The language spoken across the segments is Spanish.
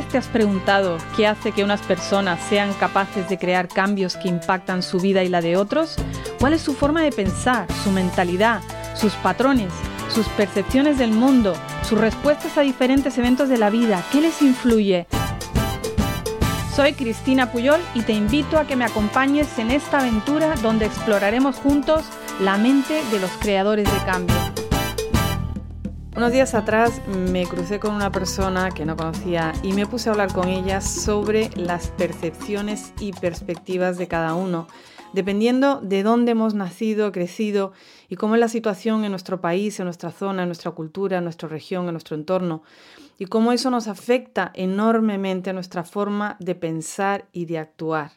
te has preguntado qué hace que unas personas sean capaces de crear cambios que impactan su vida y la de otros? ¿Cuál es su forma de pensar, su mentalidad, sus patrones, sus percepciones del mundo, sus respuestas a diferentes eventos de la vida? ¿Qué les influye? Soy Cristina Puyol y te invito a que me acompañes en esta aventura donde exploraremos juntos la mente de los creadores de cambio. Unos días atrás me crucé con una persona que no conocía y me puse a hablar con ella sobre las percepciones y perspectivas de cada uno, dependiendo de dónde hemos nacido, crecido y cómo es la situación en nuestro país, en nuestra zona, en nuestra cultura, en nuestra región, en nuestro entorno y cómo eso nos afecta enormemente a nuestra forma de pensar y de actuar.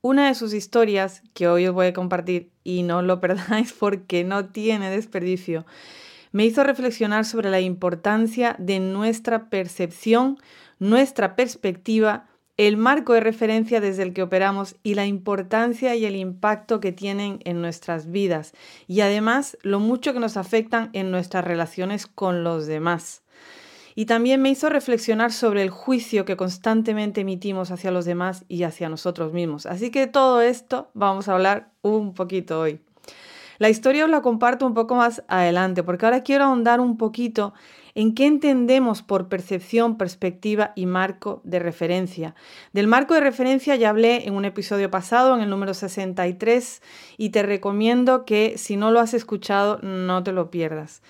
Una de sus historias que hoy os voy a compartir y no lo perdáis porque no tiene desperdicio, me hizo reflexionar sobre la importancia de nuestra percepción, nuestra perspectiva, el marco de referencia desde el que operamos y la importancia y el impacto que tienen en nuestras vidas y además lo mucho que nos afectan en nuestras relaciones con los demás y también me hizo reflexionar sobre el juicio que constantemente emitimos hacia los demás y hacia nosotros mismos. Así que todo esto vamos a hablar un poquito hoy. La historia os la comparto un poco más adelante, porque ahora quiero ahondar un poquito en qué entendemos por percepción, perspectiva y marco de referencia. Del marco de referencia ya hablé en un episodio pasado, en el número 63, y te recomiendo que si no lo has escuchado, no te lo pierdas.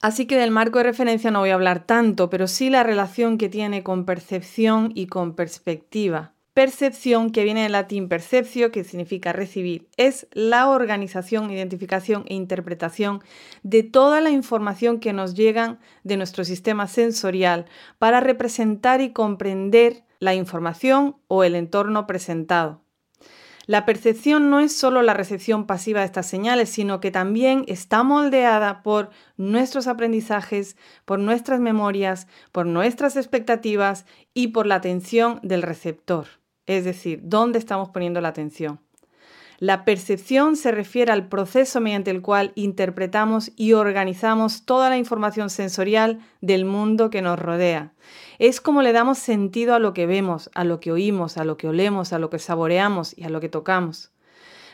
Así que del marco de referencia no voy a hablar tanto, pero sí la relación que tiene con percepción y con perspectiva. Percepción, que viene del latín percepcio, que significa recibir, es la organización, identificación e interpretación de toda la información que nos llegan de nuestro sistema sensorial para representar y comprender la información o el entorno presentado. La percepción no es solo la recepción pasiva de estas señales, sino que también está moldeada por nuestros aprendizajes, por nuestras memorias, por nuestras expectativas y por la atención del receptor, es decir, dónde estamos poniendo la atención. La percepción se refiere al proceso mediante el cual interpretamos y organizamos toda la información sensorial del mundo que nos rodea. Es como le damos sentido a lo que vemos, a lo que oímos, a lo que olemos, a lo que saboreamos y a lo que tocamos.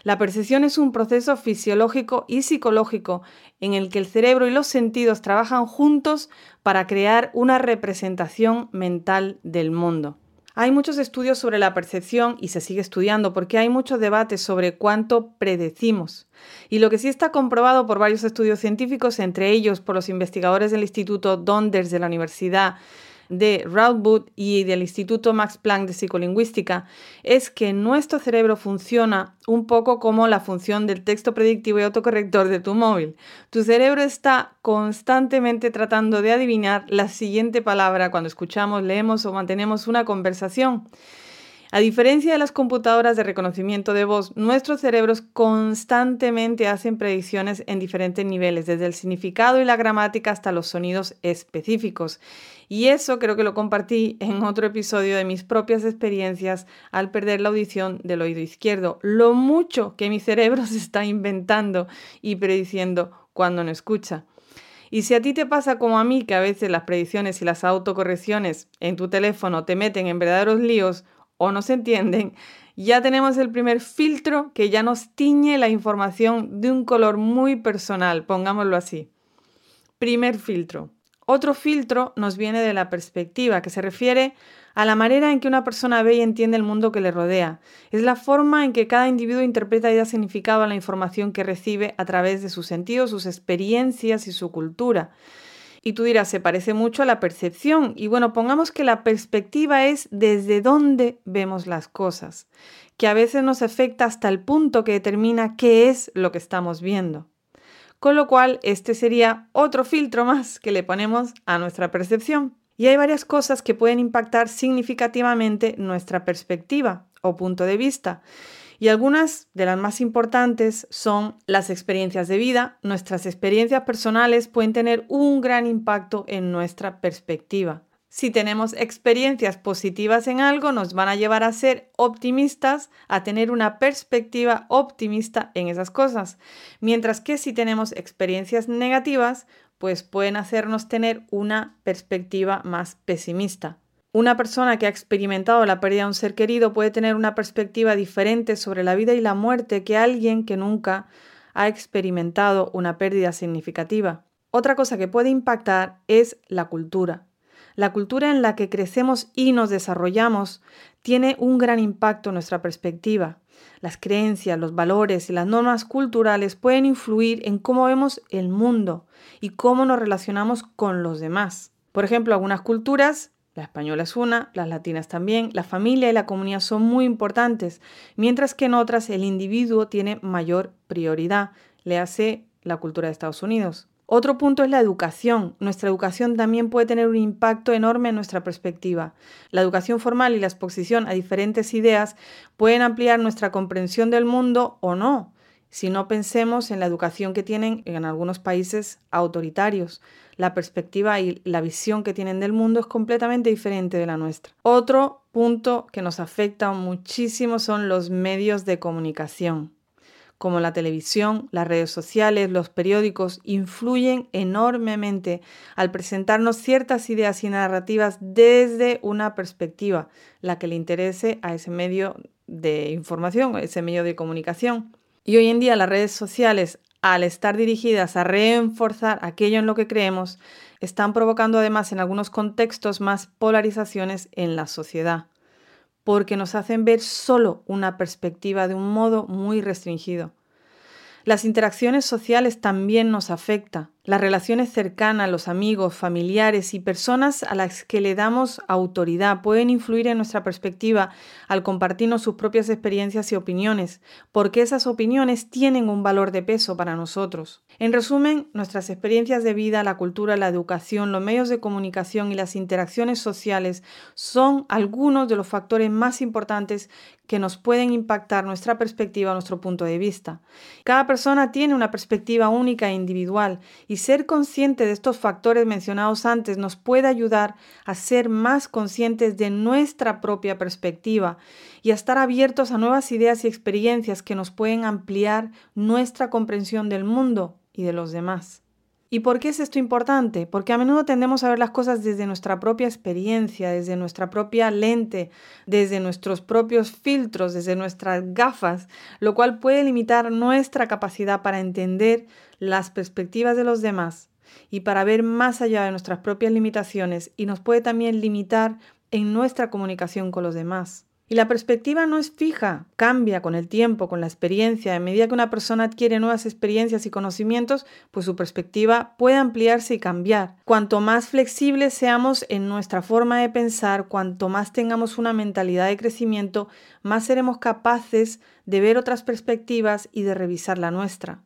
La percepción es un proceso fisiológico y psicológico en el que el cerebro y los sentidos trabajan juntos para crear una representación mental del mundo. Hay muchos estudios sobre la percepción y se sigue estudiando porque hay mucho debate sobre cuánto predecimos. Y lo que sí está comprobado por varios estudios científicos, entre ellos por los investigadores del Instituto Donders de la Universidad de Radboud y del Instituto Max Planck de Psicolingüística es que nuestro cerebro funciona un poco como la función del texto predictivo y autocorrector de tu móvil. Tu cerebro está constantemente tratando de adivinar la siguiente palabra cuando escuchamos, leemos o mantenemos una conversación. A diferencia de las computadoras de reconocimiento de voz, nuestros cerebros constantemente hacen predicciones en diferentes niveles, desde el significado y la gramática hasta los sonidos específicos. Y eso creo que lo compartí en otro episodio de mis propias experiencias al perder la audición del oído izquierdo. Lo mucho que mi cerebro se está inventando y prediciendo cuando no escucha. Y si a ti te pasa como a mí, que a veces las predicciones y las autocorrecciones en tu teléfono te meten en verdaderos líos o no se entienden, ya tenemos el primer filtro que ya nos tiñe la información de un color muy personal, pongámoslo así. Primer filtro. Otro filtro nos viene de la perspectiva, que se refiere a la manera en que una persona ve y entiende el mundo que le rodea. Es la forma en que cada individuo interpreta y da significado a la información que recibe a través de sus sentidos, sus experiencias y su cultura. Y tú dirás, se parece mucho a la percepción. Y bueno, pongamos que la perspectiva es desde dónde vemos las cosas, que a veces nos afecta hasta el punto que determina qué es lo que estamos viendo. Con lo cual, este sería otro filtro más que le ponemos a nuestra percepción. Y hay varias cosas que pueden impactar significativamente nuestra perspectiva o punto de vista. Y algunas de las más importantes son las experiencias de vida. Nuestras experiencias personales pueden tener un gran impacto en nuestra perspectiva. Si tenemos experiencias positivas en algo, nos van a llevar a ser optimistas, a tener una perspectiva optimista en esas cosas. Mientras que si tenemos experiencias negativas, pues pueden hacernos tener una perspectiva más pesimista. Una persona que ha experimentado la pérdida de un ser querido puede tener una perspectiva diferente sobre la vida y la muerte que alguien que nunca ha experimentado una pérdida significativa. Otra cosa que puede impactar es la cultura. La cultura en la que crecemos y nos desarrollamos tiene un gran impacto en nuestra perspectiva. Las creencias, los valores y las normas culturales pueden influir en cómo vemos el mundo y cómo nos relacionamos con los demás. Por ejemplo, algunas culturas la española es una, las latinas también, la familia y la comunidad son muy importantes, mientras que en otras el individuo tiene mayor prioridad, le hace la cultura de Estados Unidos. Otro punto es la educación. Nuestra educación también puede tener un impacto enorme en nuestra perspectiva. La educación formal y la exposición a diferentes ideas pueden ampliar nuestra comprensión del mundo o no, si no pensemos en la educación que tienen en algunos países autoritarios la perspectiva y la visión que tienen del mundo es completamente diferente de la nuestra. Otro punto que nos afecta muchísimo son los medios de comunicación como la televisión, las redes sociales, los periódicos, influyen enormemente al presentarnos ciertas ideas y narrativas desde una perspectiva, la que le interese a ese medio de información, ese medio de comunicación. Y hoy en día las redes sociales al estar dirigidas a reforzar aquello en lo que creemos, están provocando además en algunos contextos más polarizaciones en la sociedad, porque nos hacen ver solo una perspectiva de un modo muy restringido. Las interacciones sociales también nos afectan. Las relaciones cercanas, los amigos, familiares y personas a las que le damos autoridad pueden influir en nuestra perspectiva al compartirnos sus propias experiencias y opiniones, porque esas opiniones tienen un valor de peso para nosotros. En resumen, nuestras experiencias de vida, la cultura, la educación, los medios de comunicación y las interacciones sociales son algunos de los factores más importantes que nos pueden impactar nuestra perspectiva, nuestro punto de vista. Cada persona tiene una perspectiva única e individual y y ser consciente de estos factores mencionados antes nos puede ayudar a ser más conscientes de nuestra propia perspectiva y a estar abiertos a nuevas ideas y experiencias que nos pueden ampliar nuestra comprensión del mundo y de los demás. ¿Y por qué es esto importante? Porque a menudo tendemos a ver las cosas desde nuestra propia experiencia, desde nuestra propia lente, desde nuestros propios filtros, desde nuestras gafas, lo cual puede limitar nuestra capacidad para entender las perspectivas de los demás y para ver más allá de nuestras propias limitaciones y nos puede también limitar en nuestra comunicación con los demás. Y la perspectiva no es fija, cambia con el tiempo, con la experiencia. A medida que una persona adquiere nuevas experiencias y conocimientos, pues su perspectiva puede ampliarse y cambiar. Cuanto más flexibles seamos en nuestra forma de pensar, cuanto más tengamos una mentalidad de crecimiento, más seremos capaces de ver otras perspectivas y de revisar la nuestra.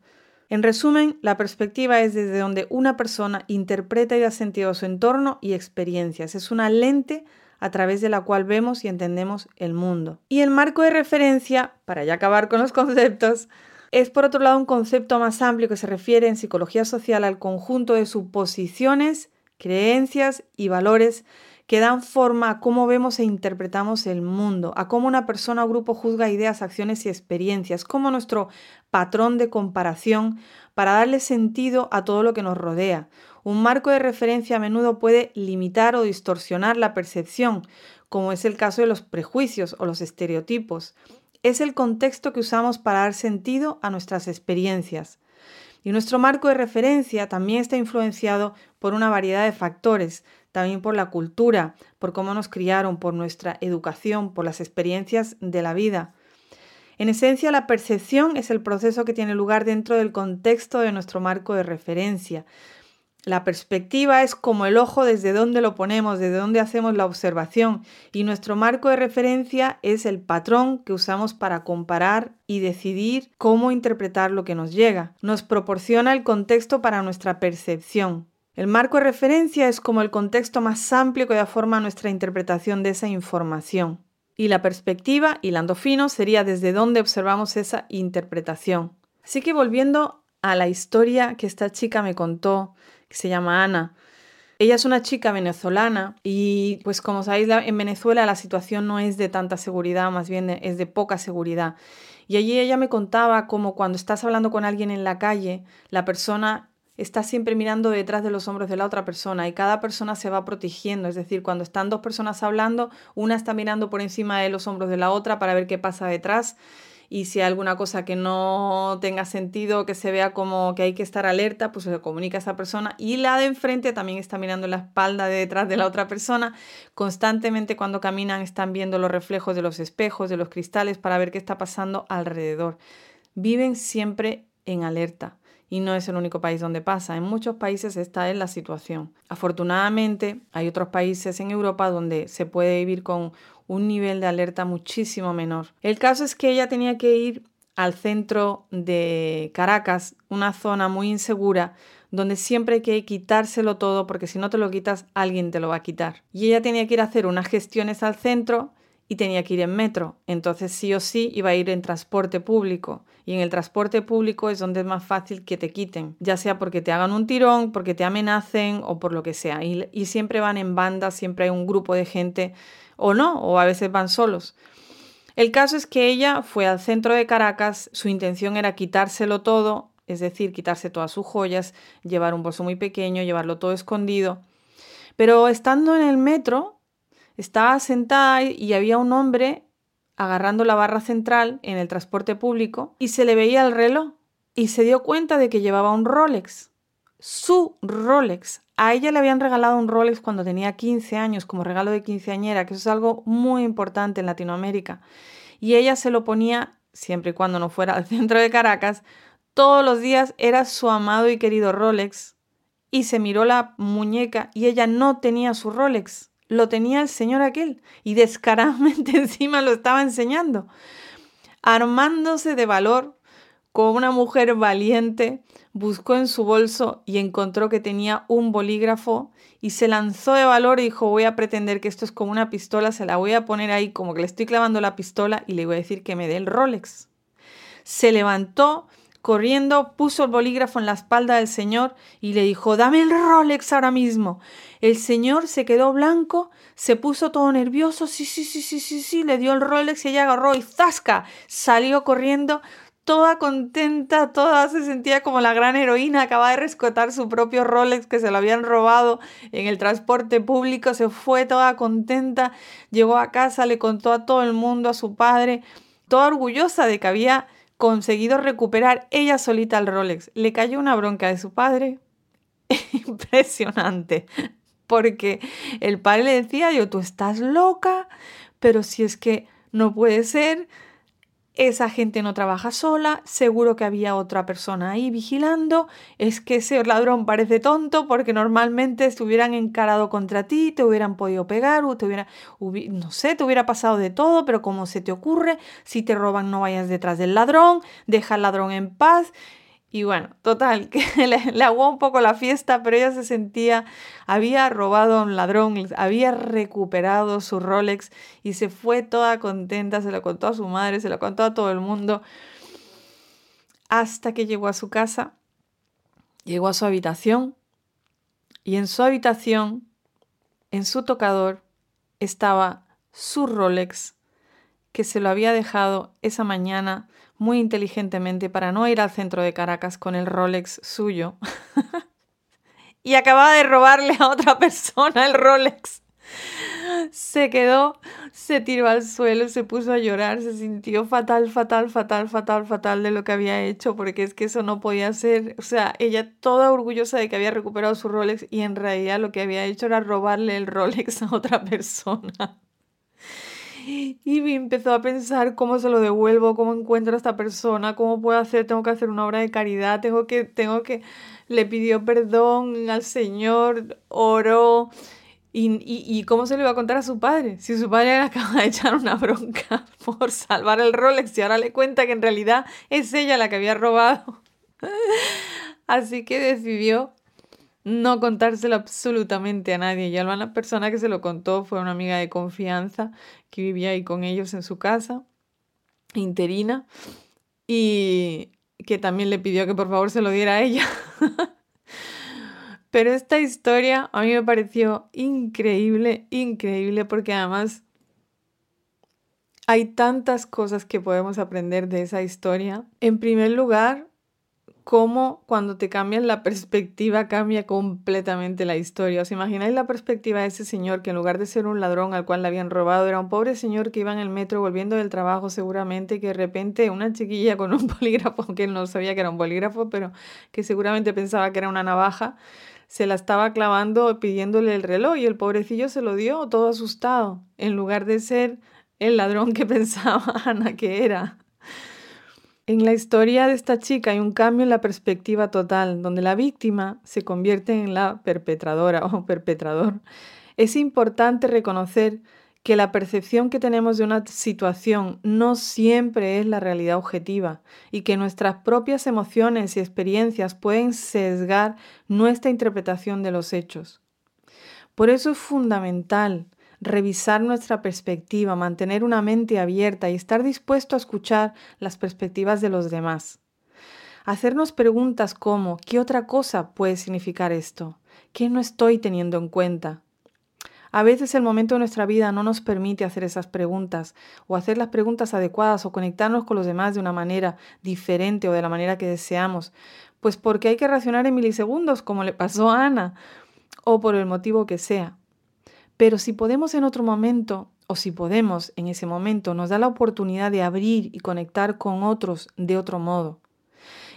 En resumen, la perspectiva es desde donde una persona interpreta y da sentido a su entorno y experiencias. Es una lente a través de la cual vemos y entendemos el mundo. Y el marco de referencia, para ya acabar con los conceptos, es por otro lado un concepto más amplio que se refiere en psicología social al conjunto de suposiciones, creencias y valores que dan forma a cómo vemos e interpretamos el mundo, a cómo una persona o grupo juzga ideas, acciones y experiencias, como nuestro patrón de comparación para darle sentido a todo lo que nos rodea. Un marco de referencia a menudo puede limitar o distorsionar la percepción, como es el caso de los prejuicios o los estereotipos. Es el contexto que usamos para dar sentido a nuestras experiencias. Y nuestro marco de referencia también está influenciado por una variedad de factores, también por la cultura, por cómo nos criaron, por nuestra educación, por las experiencias de la vida. En esencia, la percepción es el proceso que tiene lugar dentro del contexto de nuestro marco de referencia. La perspectiva es como el ojo desde donde lo ponemos, desde donde hacemos la observación y nuestro marco de referencia es el patrón que usamos para comparar y decidir cómo interpretar lo que nos llega. Nos proporciona el contexto para nuestra percepción. El marco de referencia es como el contexto más amplio que da forma a nuestra interpretación de esa información. Y la perspectiva, hilando fino, sería desde donde observamos esa interpretación. Así que volviendo a la historia que esta chica me contó, que se llama Ana, ella es una chica venezolana y pues como sabéis en Venezuela la situación no es de tanta seguridad, más bien es de poca seguridad. Y allí ella me contaba como cuando estás hablando con alguien en la calle, la persona está siempre mirando detrás de los hombros de la otra persona y cada persona se va protegiendo. Es decir, cuando están dos personas hablando, una está mirando por encima de los hombros de la otra para ver qué pasa detrás y si hay alguna cosa que no tenga sentido, que se vea como que hay que estar alerta, pues se comunica a esa persona. Y la de enfrente también está mirando la espalda de detrás de la otra persona. Constantemente cuando caminan están viendo los reflejos de los espejos, de los cristales, para ver qué está pasando alrededor. Viven siempre en alerta y no es el único país donde pasa. En muchos países esta es la situación. Afortunadamente, hay otros países en Europa donde se puede vivir con un nivel de alerta muchísimo menor. El caso es que ella tenía que ir al centro de Caracas, una zona muy insegura, donde siempre hay que quitárselo todo porque si no te lo quitas, alguien te lo va a quitar. Y ella tenía que ir a hacer unas gestiones al centro y tenía que ir en metro. Entonces sí o sí iba a ir en transporte público. Y en el transporte público es donde es más fácil que te quiten, ya sea porque te hagan un tirón, porque te amenacen o por lo que sea. Y, siempre van en banda, siempre hay un grupo de gente o no, o a veces van solos. El caso es que ella fue al centro de Caracas, su intención era quitárselo todo, es decir, quitarse todas sus joyas, llevar un bolso muy pequeño, llevarlo todo escondido. Pero estando en el metro, estaba sentada y había un hombre agarrando la barra central en el transporte público y se le veía el reloj y se dio cuenta de que llevaba un Rolex. Su Rolex. A ella le habían regalado un Rolex cuando tenía 15 años como regalo de quinceañera, que eso es algo muy importante en Latinoamérica. Y ella se lo ponía, siempre y cuando no fuera al centro de Caracas, todos los días era su amado y querido Rolex. Y se miró la muñeca y ella no tenía su Rolex lo tenía el señor aquel y descaradamente encima lo estaba enseñando. Armándose de valor, como una mujer valiente, buscó en su bolso y encontró que tenía un bolígrafo y se lanzó de valor y dijo, voy a pretender que esto es como una pistola, se la voy a poner ahí como que le estoy clavando la pistola y le voy a decir que me dé el Rolex. Se levantó, corriendo, puso el bolígrafo en la espalda del señor y le dijo, dame el Rolex ahora mismo. El señor se quedó blanco, se puso todo nervioso, sí, sí, sí, sí, sí, sí, le dio el Rolex y ella agarró y ¡zasca! Salió corriendo, toda contenta, toda se sentía como la gran heroína, acaba de rescatar su propio Rolex que se lo habían robado en el transporte público, se fue toda contenta, llegó a casa, le contó a todo el mundo, a su padre, toda orgullosa de que había conseguido recuperar ella solita el Rolex. Le cayó una bronca de su padre impresionante porque el padre le decía, yo, tú estás loca, pero si es que no puede ser, esa gente no trabaja sola, seguro que había otra persona ahí vigilando, es que ese ladrón parece tonto porque normalmente se hubieran encarado contra ti, te hubieran podido pegar, te hubiera, no sé, te hubiera pasado de todo, pero como se te ocurre, si te roban no vayas detrás del ladrón, deja al ladrón en paz. Y bueno, total, que le, le, aguó un poco la fiesta, pero ella se sentía, había robado a un ladrón, había recuperado su Rolex y se fue toda contenta, se lo contó a su madre, se lo contó a todo el mundo, hasta que llegó a su casa, llegó a su habitación y en su habitación, en su tocador, estaba su Rolex que se lo había dejado esa mañana muy inteligentemente para no ir al centro de Caracas con el Rolex suyo. y acababa de robarle a otra persona el Rolex. Se quedó, se tiró al suelo, se puso a llorar, se sintió fatal, fatal, fatal, fatal, fatal de lo que había hecho, porque es que eso no podía ser. O sea, ella toda orgullosa de que había recuperado su Rolex y en realidad lo que había hecho era robarle el Rolex a otra persona. Y empezó a pensar cómo se lo devuelvo, cómo encuentro a esta persona, cómo puedo hacer, tengo que hacer una obra de caridad, tengo que, tengo que, le pidió perdón al Señor, oró. Y, y, cómo se lo iba a contar a su padre? Si su padre acaba de echar una bronca por salvar el Rolex y ahora le cuenta que en realidad es ella la que había robado. Así que decidió no contárselo absolutamente a nadie. Y la persona que se lo contó fue una amiga de confianza que vivía ahí con ellos en su casa, interina, y que también le pidió que por favor se lo diera a ella. Pero esta historia a mí me pareció increíble, increíble, porque además hay tantas cosas que podemos aprender de esa historia. En primer lugar, cómo cuando te cambian la perspectiva cambia completamente la historia. ¿Os imagináis la perspectiva de ese señor que en lugar de ser un ladrón al cual le habían robado, era un pobre señor que iba en el metro volviendo del trabajo seguramente, que de repente una chiquilla con un bolígrafo, que él no sabía que era un bolígrafo, pero que seguramente pensaba que era una navaja, se la estaba clavando pidiéndole el reloj y el pobrecillo se lo dio todo asustado, en lugar de ser el ladrón que pensaba Ana que era. En la historia de esta chica hay un cambio en la perspectiva total, donde la víctima se convierte en la perpetradora o perpetrador. Es importante reconocer que la percepción que tenemos de una situación no siempre es la realidad objetiva y que nuestras propias emociones y experiencias pueden sesgar nuestra interpretación de los hechos. Por eso es fundamental revisar nuestra perspectiva, mantener una mente abierta y estar dispuesto a escuchar las perspectivas de los demás. Hacernos preguntas como ¿qué otra cosa puede significar esto? ¿Qué no estoy teniendo en cuenta? A veces el momento de nuestra vida no nos permite hacer esas preguntas o hacer las preguntas adecuadas o conectarnos con los demás de una manera diferente o de la manera que deseamos, pues porque hay que reaccionar en milisegundos como le pasó a Ana o por el motivo que sea. Pero si podemos en otro momento, o si podemos en ese momento, nos da la oportunidad de abrir y conectar con otros de otro modo.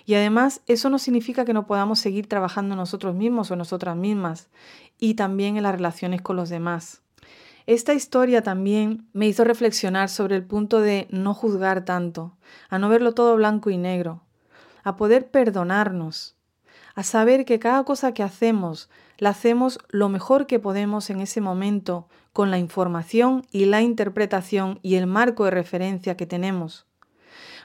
Y además eso no significa que no podamos seguir trabajando nosotros mismos o nosotras mismas y también en las relaciones con los demás. Esta historia también me hizo reflexionar sobre el punto de no juzgar tanto, a no verlo todo blanco y negro, a poder perdonarnos, a saber que cada cosa que hacemos la hacemos lo mejor que podemos en ese momento con la información y la interpretación y el marco de referencia que tenemos.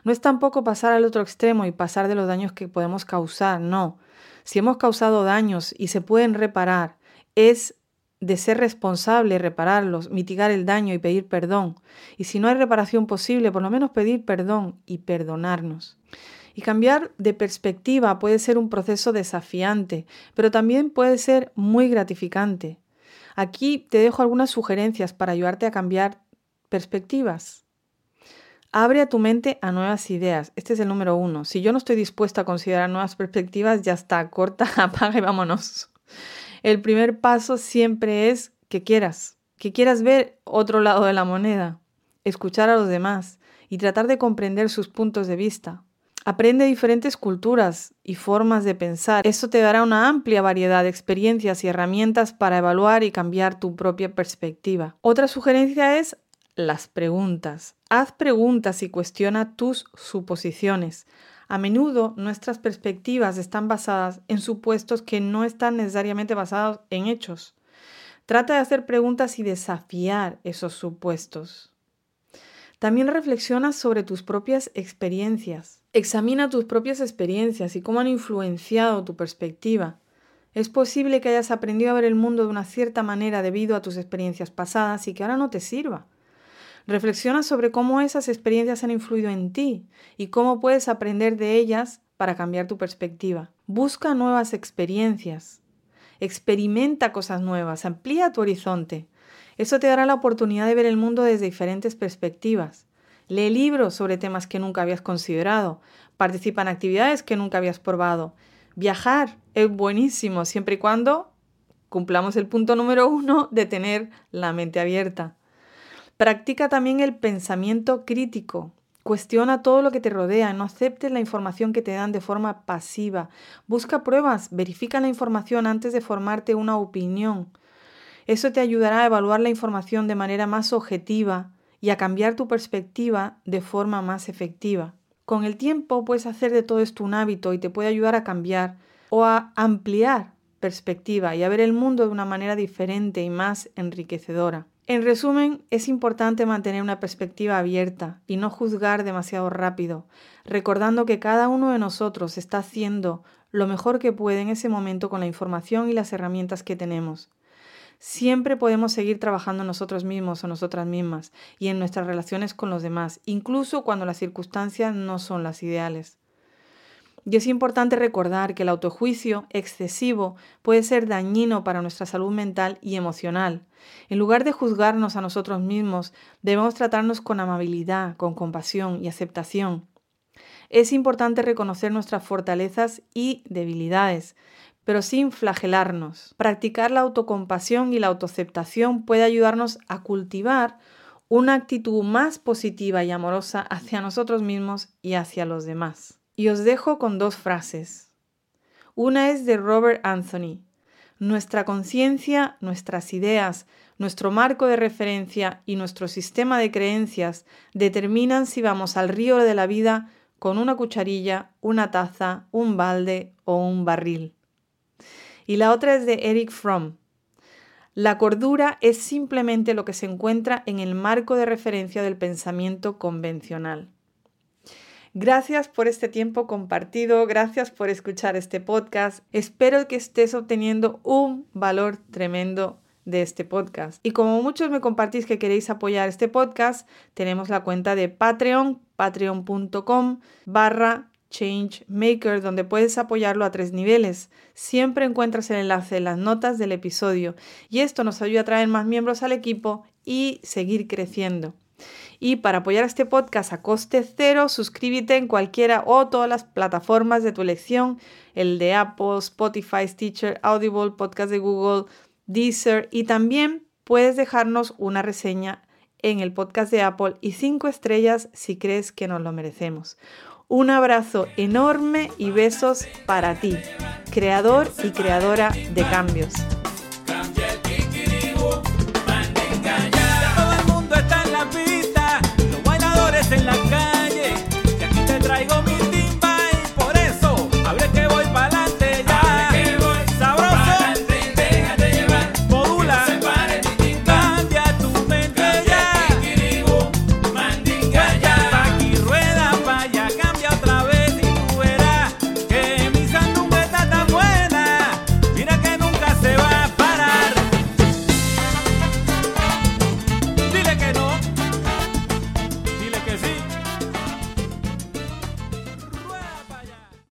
No es tampoco pasar al otro extremo y pasar de los daños que podemos causar, no. Si hemos causado daños y se pueden reparar, es de ser responsable repararlos, mitigar el daño y pedir perdón. Y si no hay reparación posible, por lo menos pedir perdón y perdonarnos. Y cambiar de perspectiva puede ser un proceso desafiante, pero también puede ser muy gratificante. Aquí te dejo algunas sugerencias para ayudarte a cambiar perspectivas. Abre a tu mente a nuevas ideas. Este es el número uno. Si yo no estoy dispuesta a considerar nuevas perspectivas, ya está, corta, apaga y vámonos. El primer paso siempre es que quieras, que quieras ver otro lado de la moneda, escuchar a los demás y tratar de comprender sus puntos de vista. Aprende diferentes culturas y formas de pensar. Eso te dará una amplia variedad de experiencias y herramientas para evaluar y cambiar tu propia perspectiva. Otra sugerencia es las preguntas. Haz preguntas y cuestiona tus suposiciones. A menudo nuestras perspectivas están basadas en supuestos que no están necesariamente basados en hechos. Trata de hacer preguntas y desafiar esos supuestos. También reflexiona sobre tus propias experiencias. Examina tus propias experiencias y cómo han influenciado tu perspectiva. Es posible que hayas aprendido a ver el mundo de una cierta manera debido a tus experiencias pasadas y que ahora no te sirva. Reflexiona sobre cómo esas experiencias han influido en ti y cómo puedes aprender de ellas para cambiar tu perspectiva. Busca nuevas experiencias. Experimenta cosas nuevas, amplía tu horizonte. Eso te dará la oportunidad de ver el mundo desde diferentes perspectivas. Lee libros sobre temas que nunca habías considerado. Participa en actividades que nunca habías probado. Viajar es buenísimo siempre y cuando cumplamos el punto número uno de tener la mente abierta. Practica también el pensamiento crítico. Cuestiona todo lo que te rodea, no aceptes la información que te dan de forma pasiva. Busca pruebas, verifica la información antes de formarte una opinión. Eso te ayudará a evaluar la información de manera más objetiva y a cambiar tu perspectiva de forma más efectiva. Con el tiempo puedes hacer de todo esto un hábito y te puede ayudar a cambiar o a ampliar perspectiva y a ver el mundo de una manera diferente y más enriquecedora. En resumen, es importante mantener una perspectiva abierta y no juzgar demasiado rápido, recordando que cada uno de nosotros está haciendo lo mejor que puede en ese momento con la información y las herramientas que tenemos. Siempre podemos seguir trabajando nosotros mismos o nosotras mismas y en nuestras relaciones con los demás, incluso cuando las circunstancias no son las ideales. Y es importante recordar que el autojuicio excesivo puede ser dañino para nuestra salud mental y emocional. En lugar de juzgarnos a nosotros mismos, debemos tratarnos con amabilidad, con compasión y aceptación. Es importante reconocer nuestras fortalezas y debilidades, pero sin flagelarnos. Practicar la autocompasión y la autoaceptación puede ayudarnos a cultivar una actitud más positiva y amorosa hacia nosotros mismos y hacia los demás. Y os dejo con dos frases. Una es de Robert Anthony. Nuestra conciencia, nuestras ideas, nuestro marco de referencia y nuestro sistema de creencias determinan si vamos al río de la vida con una cucharilla, una taza, un balde o un barril. Y la otra es de Eric Fromm. La cordura es simplemente lo que se encuentra en el marco de referencia del pensamiento convencional. Gracias por este tiempo compartido, gracias por escuchar este podcast. Espero que estés obteniendo un valor tremendo de este podcast. Y como muchos me compartís que queréis apoyar este podcast, tenemos la cuenta de Patreon, patreon.com barra Changemaker, donde puedes apoyarlo a tres niveles. Siempre encuentras el enlace en las notas del episodio y esto nos ayuda a traer más miembros al equipo y seguir creciendo. Y para apoyar este podcast a coste cero, suscríbete en cualquiera o todas las plataformas de tu elección, el de Apple, Spotify, Stitcher, Audible, Podcast de Google, Deezer y también puedes dejarnos una reseña en el podcast de Apple y cinco estrellas si crees que nos lo merecemos. Un abrazo enorme y besos para ti, creador y creadora de cambios.